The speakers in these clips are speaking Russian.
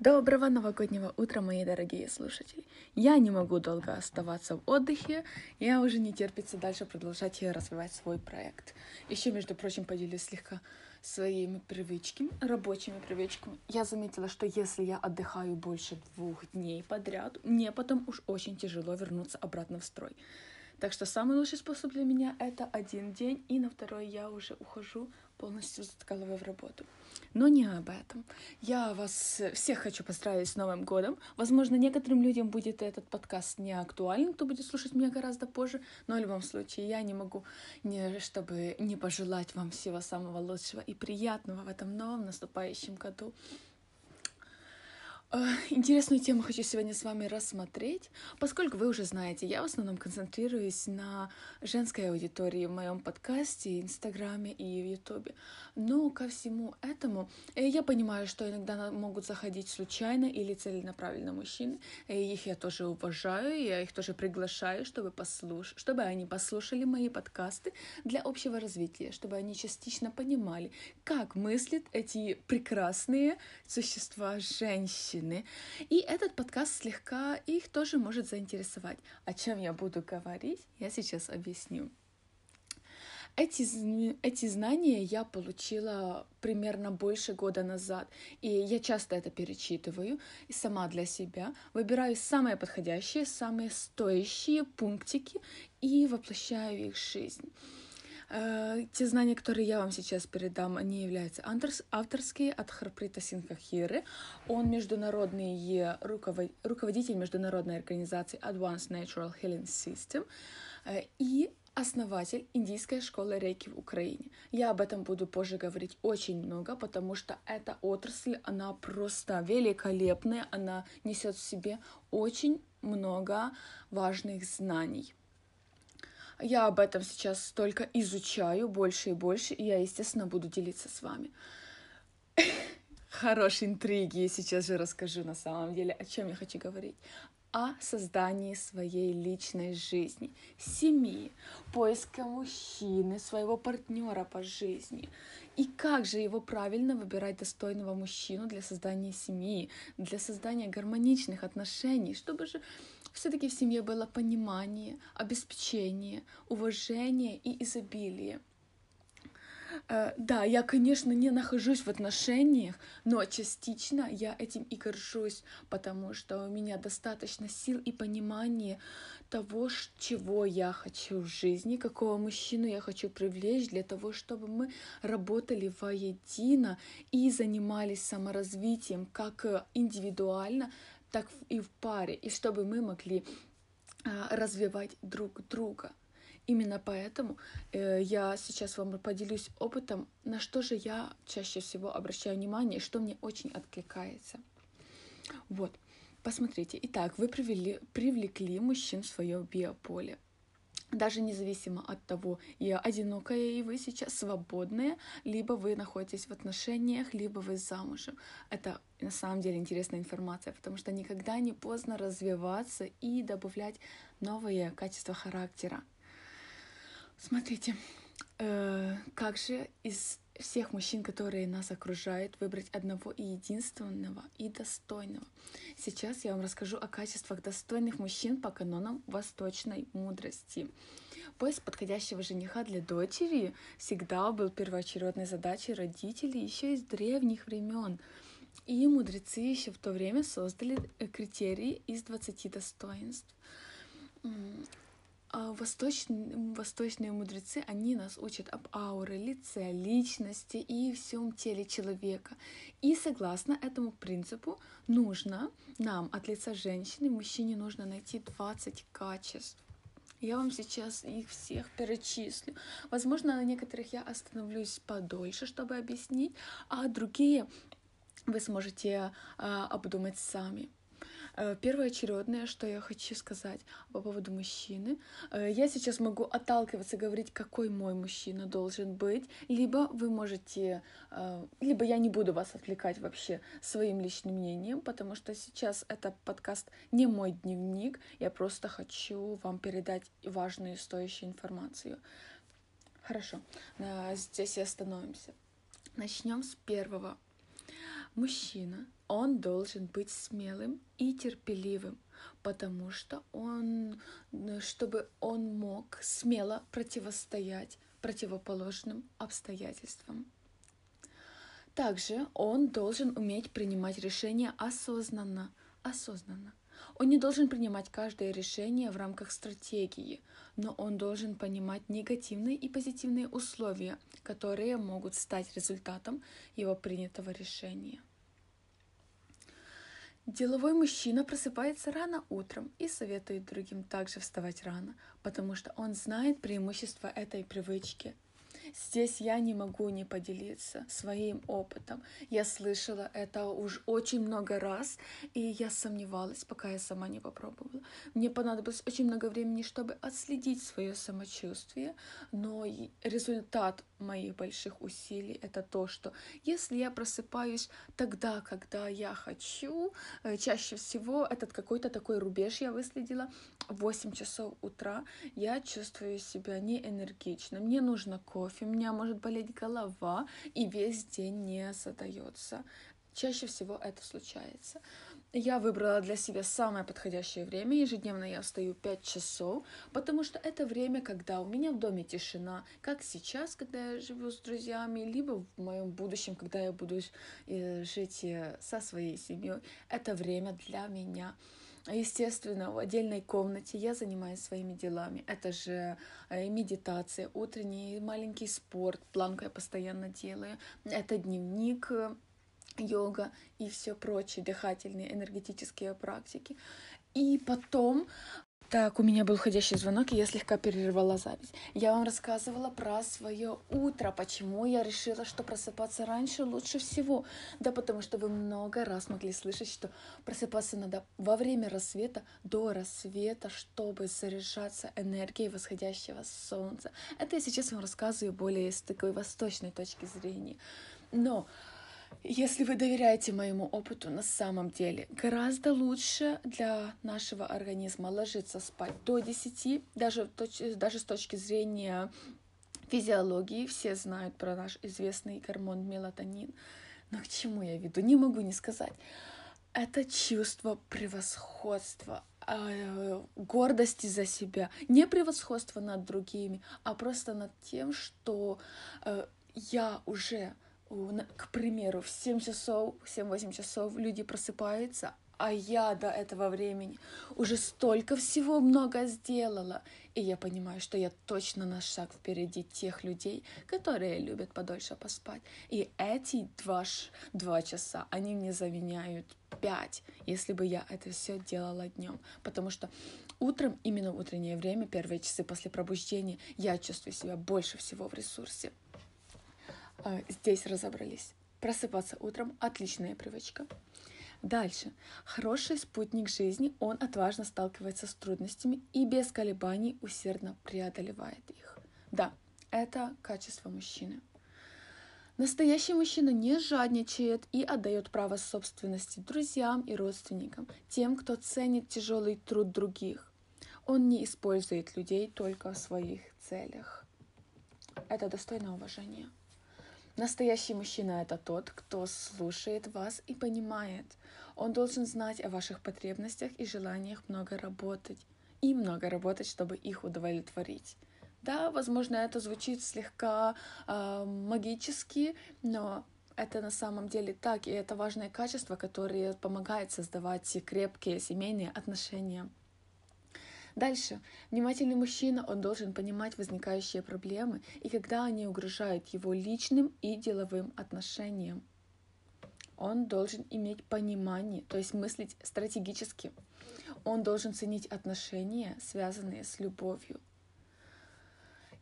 Доброго новогоднего утра, мои дорогие слушатели! Я не могу долго оставаться в отдыхе, я уже не терпится дальше продолжать и развивать свой проект. Еще, между прочим, поделюсь слегка своими привычками, рабочими привычками. Я заметила, что если я отдыхаю больше двух дней подряд, мне потом уж очень тяжело вернуться обратно в строй. Так что самый лучший способ для меня это один день, и на второй я уже ухожу полностью с головой в работу. Но не об этом. Я вас всех хочу поздравить с Новым годом. Возможно, некоторым людям будет этот подкаст не актуален, кто будет слушать меня гораздо позже, но в любом случае я не могу, не, чтобы не пожелать вам всего самого лучшего и приятного в этом новом наступающем году. Интересную тему хочу сегодня с вами рассмотреть, поскольку вы уже знаете, я в основном концентрируюсь на женской аудитории в моем подкасте, инстаграме и в ютубе. Но ко всему этому э, я понимаю, что иногда могут заходить случайно или целенаправленно мужчины. Э, их я тоже уважаю, я их тоже приглашаю, чтобы, послуш... чтобы они послушали мои подкасты для общего развития, чтобы они частично понимали, как мыслят эти прекрасные существа женщины. И этот подкаст слегка их тоже может заинтересовать. О чем я буду говорить, я сейчас объясню. Эти, эти знания я получила примерно больше года назад, и я часто это перечитываю и сама для себя выбираю самые подходящие, самые стоящие пунктики и воплощаю их в жизнь. Э, те знания, которые я вам сейчас передам, они являются авторские от Харприта Синхахиры. Он международный руководитель международной организации Advanced Natural Healing System э, и основатель индийской школы рейки в Украине. Я об этом буду позже говорить очень много, потому что эта отрасль, она просто великолепная, она несет в себе очень много важных знаний. Я об этом сейчас только изучаю больше и больше, и я, естественно, буду делиться с вами. Хорошие интриги я сейчас же расскажу на самом деле, о чем я хочу говорить о создании своей личной жизни, семьи, поиска мужчины, своего партнера по жизни. И как же его правильно выбирать достойного мужчину для создания семьи, для создания гармоничных отношений, чтобы же все-таки в семье было понимание, обеспечение, уважение и изобилие. Э, да, я, конечно, не нахожусь в отношениях, но частично я этим и горжусь, потому что у меня достаточно сил и понимания того, чего я хочу в жизни, какого мужчину я хочу привлечь для того, чтобы мы работали воедино и занимались саморазвитием как индивидуально, так и в паре, и чтобы мы могли а, развивать друг друга. Именно поэтому э, я сейчас вам поделюсь опытом, на что же я чаще всего обращаю внимание, что мне очень откликается. Вот, посмотрите. Итак, вы привели, привлекли мужчин в свое биополе. Даже независимо от того, я одинокая и вы сейчас свободная, либо вы находитесь в отношениях, либо вы замужем. Это на самом деле интересная информация, потому что никогда не поздно развиваться и добавлять новые качества характера. Смотрите, э, как же из всех мужчин, которые нас окружают, выбрать одного и единственного и достойного. Сейчас я вам расскажу о качествах достойных мужчин по канонам восточной мудрости. Поиск подходящего жениха для дочери всегда был первоочередной задачей родителей еще из древних времен. И мудрецы еще в то время создали критерии из 20 достоинств. А восточные, восточные мудрецы, они нас учат об ауре, лице, личности и всем теле человека. И согласно этому принципу нужно нам от лица женщины, мужчине нужно найти 20 качеств. Я вам сейчас их всех перечислю. Возможно, на некоторых я остановлюсь подольше, чтобы объяснить, а другие вы сможете а, обдумать сами. Э, первоочередное, что я хочу сказать по поводу мужчины. Э, я сейчас могу отталкиваться, говорить, какой мой мужчина должен быть, либо вы можете, э, либо я не буду вас отвлекать вообще своим личным мнением, потому что сейчас это подкаст не мой дневник, я просто хочу вам передать важную стоящую информацию. Хорошо, здесь и остановимся. Начнем с первого. Мужчина он должен быть смелым и терпеливым, потому что он, чтобы он мог смело противостоять противоположным обстоятельствам. Также он должен уметь принимать решения осознанно, осознанно. Он не должен принимать каждое решение в рамках стратегии, но он должен понимать негативные и позитивные условия, которые могут стать результатом его принятого решения. Деловой мужчина просыпается рано утром и советует другим также вставать рано, потому что он знает преимущества этой привычки – Здесь я не могу не поделиться своим опытом. Я слышала это уже очень много раз, и я сомневалась, пока я сама не попробовала. Мне понадобилось очень много времени, чтобы отследить свое самочувствие, но результат моих больших усилий это то, что если я просыпаюсь тогда, когда я хочу, э, чаще всего этот какой-то такой рубеж я выследила, 8 часов утра я чувствую себя неэнергично, мне нужно кофе, у меня может болеть голова, и весь день не задается. Чаще всего это случается. Я выбрала для себя самое подходящее время. Ежедневно я встаю 5 часов, потому что это время, когда у меня в доме тишина, как сейчас, когда я живу с друзьями, либо в моем будущем, когда я буду э, жить э, со своей семьей. Это время для меня. Естественно, в отдельной комнате я занимаюсь своими делами. Это же э, медитация, утренний маленький спорт, планку я постоянно делаю. Это дневник, йога и все прочие дыхательные энергетические практики. И потом так, у меня был входящий звонок, и я слегка перервала запись. Я вам рассказывала про свое утро, почему я решила, что просыпаться раньше лучше всего. Да потому что вы много раз могли слышать, что просыпаться надо во время рассвета, до рассвета, чтобы заряжаться энергией восходящего солнца. Это я сейчас вам рассказываю более с такой восточной точки зрения. Но если вы доверяете моему опыту, на самом деле гораздо лучше для нашего организма ложиться спать до 10, даже, даже с точки зрения физиологии, все знают про наш известный гормон мелатонин. Но к чему я веду? Не могу не сказать. Это чувство превосходства, а, гордости за себя, не превосходство над другими, а просто над тем, что э, я уже к примеру, в 7 часов, 7-8 часов люди просыпаются, а я до этого времени уже столько всего много сделала. И я понимаю, что я точно на шаг впереди тех людей, которые любят подольше поспать. И эти два, два часа, они мне заменяют пять, если бы я это все делала днем. Потому что утром, именно в утреннее время, первые часы после пробуждения, я чувствую себя больше всего в ресурсе. А, здесь разобрались. Просыпаться утром – отличная привычка. Дальше. Хороший спутник жизни, он отважно сталкивается с трудностями и без колебаний усердно преодолевает их. Да, это качество мужчины. Настоящий мужчина не жадничает и отдает право собственности друзьям и родственникам, тем, кто ценит тяжелый труд других. Он не использует людей только в своих целях. Это достойно уважения. Настоящий мужчина — это тот, кто слушает вас и понимает. Он должен знать о ваших потребностях и желаниях много работать. И много работать, чтобы их удовлетворить. Да, возможно, это звучит слегка э, магически, но это на самом деле так, и это важное качество, которое помогает создавать крепкие семейные отношения. Дальше. Внимательный мужчина, он должен понимать возникающие проблемы и когда они угрожают его личным и деловым отношениям. Он должен иметь понимание, то есть мыслить стратегически. Он должен ценить отношения, связанные с любовью.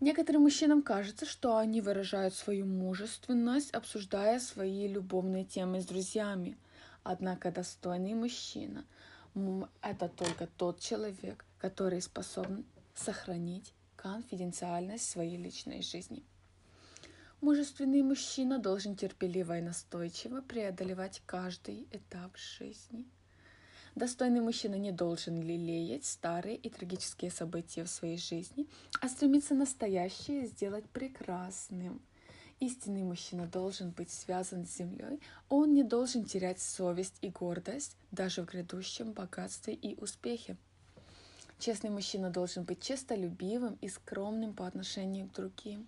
Некоторым мужчинам кажется, что они выражают свою мужественность, обсуждая свои любовные темы с друзьями. Однако достойный мужчина — это только тот человек, который способен сохранить конфиденциальность своей личной жизни. Мужественный мужчина должен терпеливо и настойчиво преодолевать каждый этап жизни. Достойный мужчина не должен лелеять старые и трагические события в своей жизни, а стремиться настоящее сделать прекрасным. Истинный мужчина должен быть связан с землей, он не должен терять совесть и гордость даже в грядущем богатстве и успехе. Честный мужчина должен быть честолюбивым и скромным по отношению к другим.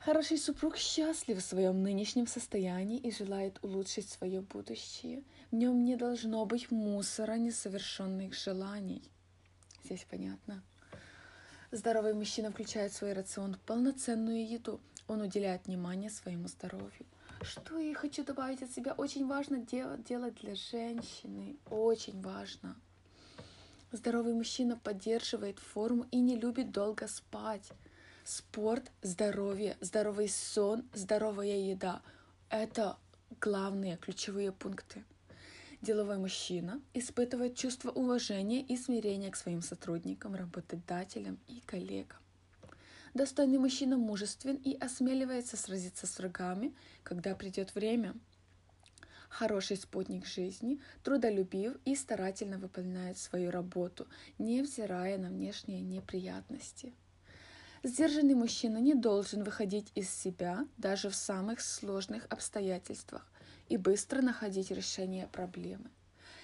Хороший супруг счастлив в своем нынешнем состоянии и желает улучшить свое будущее. В нем не должно быть мусора несовершенных желаний. Здесь понятно. Здоровый мужчина включает в свой рацион полноценную еду. Он уделяет внимание своему здоровью. Что я хочу добавить от себя? Очень важно делать, делать для женщины. Очень важно. Здоровый мужчина поддерживает форму и не любит долго спать. Спорт, здоровье, здоровый сон, здоровая еда – это главные ключевые пункты. Деловой мужчина испытывает чувство уважения и смирения к своим сотрудникам, работодателям и коллегам. Достойный мужчина мужествен и осмеливается сразиться с врагами, когда придет время – хороший спутник жизни, трудолюбив и старательно выполняет свою работу, невзирая на внешние неприятности. Сдержанный мужчина не должен выходить из себя даже в самых сложных обстоятельствах и быстро находить решение проблемы.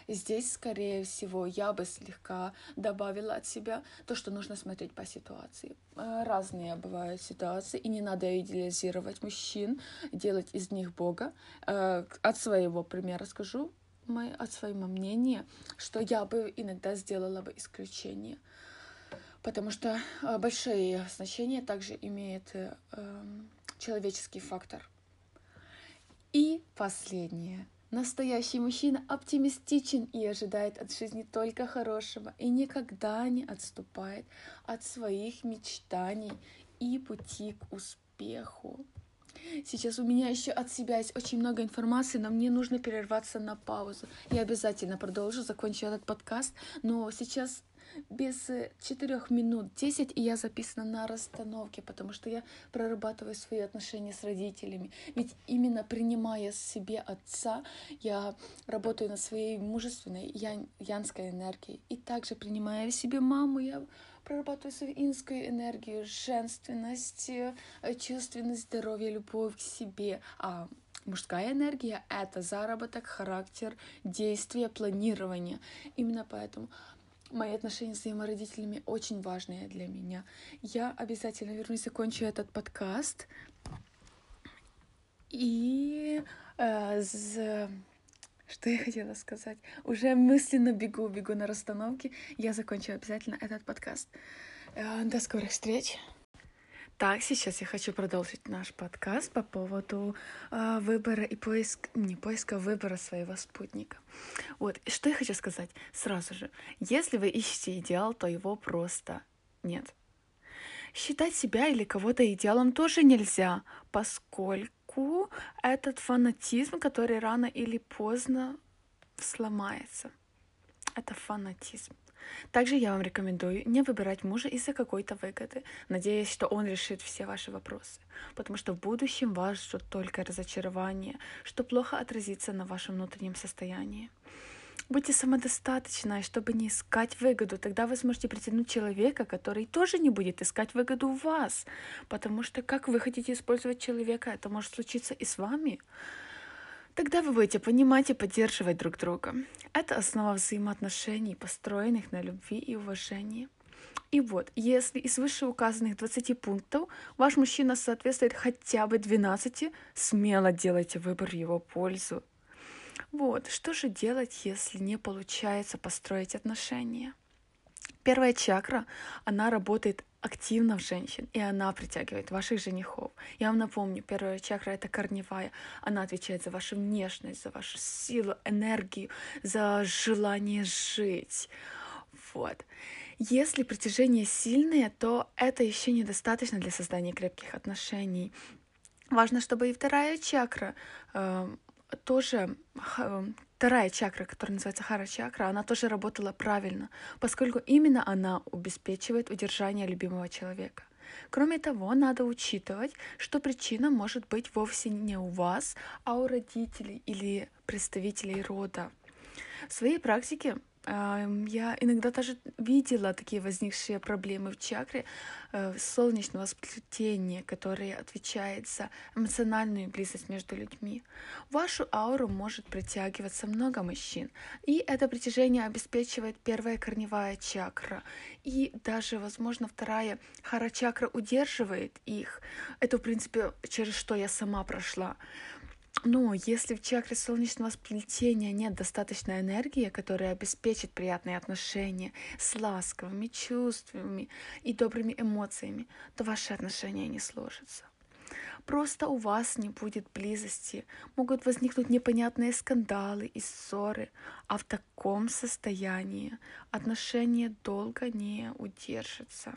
Здесь, скорее всего, я бы слегка добавила от себя то, что нужно смотреть по ситуации. Э, разные бывают ситуации, и не надо идеализировать мужчин, делать из них Бога. Э, от своего примера скажу, от своего мнения, что я бы иногда сделала бы исключение. Потому что э, большое значение также имеет эм, человеческий фактор. И последнее – Настоящий мужчина оптимистичен и ожидает от жизни только хорошего и никогда не отступает от своих мечтаний и пути к успеху. Сейчас у меня еще от себя есть очень много информации, но мне нужно перерваться на паузу. Я обязательно продолжу, закончу этот подкаст, но сейчас без э, четырех минут десять и я записана на расстановке, потому что я прорабатываю свои отношения с родителями. Ведь именно принимая себе отца, я работаю над своей мужественной ян, янской энергией. И также принимая себе маму, я прорабатываю свою инскую энергию, женственность, э, чувственность, здоровье, любовь к себе. А Мужская энергия — это заработок, характер, действие, планирование. Именно поэтому мои отношения с своими родителями очень важные для меня. Я обязательно вернусь, закончу этот подкаст. И э, з... что я хотела сказать? Уже мысленно бегу, бегу на расстановке. Я закончу обязательно этот подкаст. Э, до скорых встреч! Так, сейчас я хочу продолжить наш подкаст по поводу э, выбора и поиска, не поиска, выбора своего спутника. Вот, что я хочу сказать сразу же. Если вы ищете идеал, то его просто нет. Считать себя или кого-то идеалом тоже нельзя, поскольку этот фанатизм, который рано или поздно сломается. Это фанатизм. Также я вам рекомендую не выбирать мужа из-за какой-то выгоды, надеясь, что он решит все ваши вопросы, потому что в будущем вас ждет только разочарование, что плохо отразится на вашем внутреннем состоянии. Будьте самодостаточной, чтобы не искать выгоду. Тогда вы сможете притянуть человека, который тоже не будет искать выгоду в вас. Потому что как вы хотите использовать человека, это может случиться и с вами. Тогда вы будете понимать и поддерживать друг друга. Это основа взаимоотношений, построенных на любви и уважении. И вот, если из вышеуказанных 20 пунктов ваш мужчина соответствует хотя бы 12, смело делайте выбор в его пользу. Вот, что же делать, если не получается построить отношения? Первая чакра, она работает активно в женщин, и она притягивает ваших женихов. Я вам напомню, первая чакра — это корневая. Она отвечает за вашу внешность, за вашу силу, энергию, за желание жить. Вот. Если притяжение сильное, то это еще недостаточно для создания крепких отношений. Важно, чтобы и вторая чакра э, тоже вторая чакра, которая называется хара-чакра, она тоже работала правильно, поскольку именно она обеспечивает удержание любимого человека. Кроме того, надо учитывать, что причина может быть вовсе не у вас, а у родителей или представителей рода. В своей практике Я иногда даже видела такие возникшие проблемы в чакре э, солнечного сплетения, которое отвечает за эмоциональную близость между людьми. Вашу ауру может притягиваться много мужчин, и это притяжение обеспечивает первая корневая чакра, и даже, возможно, вторая хара-чакра удерживает их. Это, в принципе, через что я сама прошла. Но если в чакре солнечного сплетения нет достаточной энергии, которая обеспечит приятные отношения с ласковыми чувствами и добрыми эмоциями, то ваши отношения не сложатся. Просто у вас не будет близости, могут возникнуть непонятные скандалы и ссоры, а в таком состоянии отношения долго не удержатся.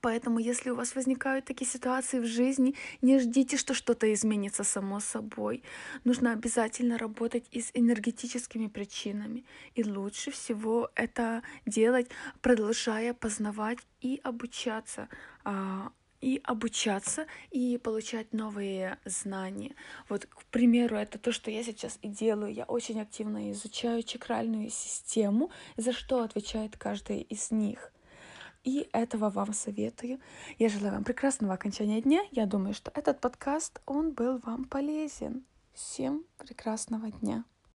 Поэтому, если у вас возникают такие ситуации в жизни, не ждите, что что-то изменится само собой. Нужно обязательно работать и с энергетическими причинами. И лучше всего это делать, продолжая познавать и обучаться а, и обучаться, и получать новые знания. Вот, к примеру, это то, что я сейчас и делаю. Я очень активно изучаю чакральную систему, за что отвечает каждый из них. И этого вам советую. Я желаю вам прекрасного окончания дня. Я думаю, что этот подкаст, он был вам полезен. Всем прекрасного дня.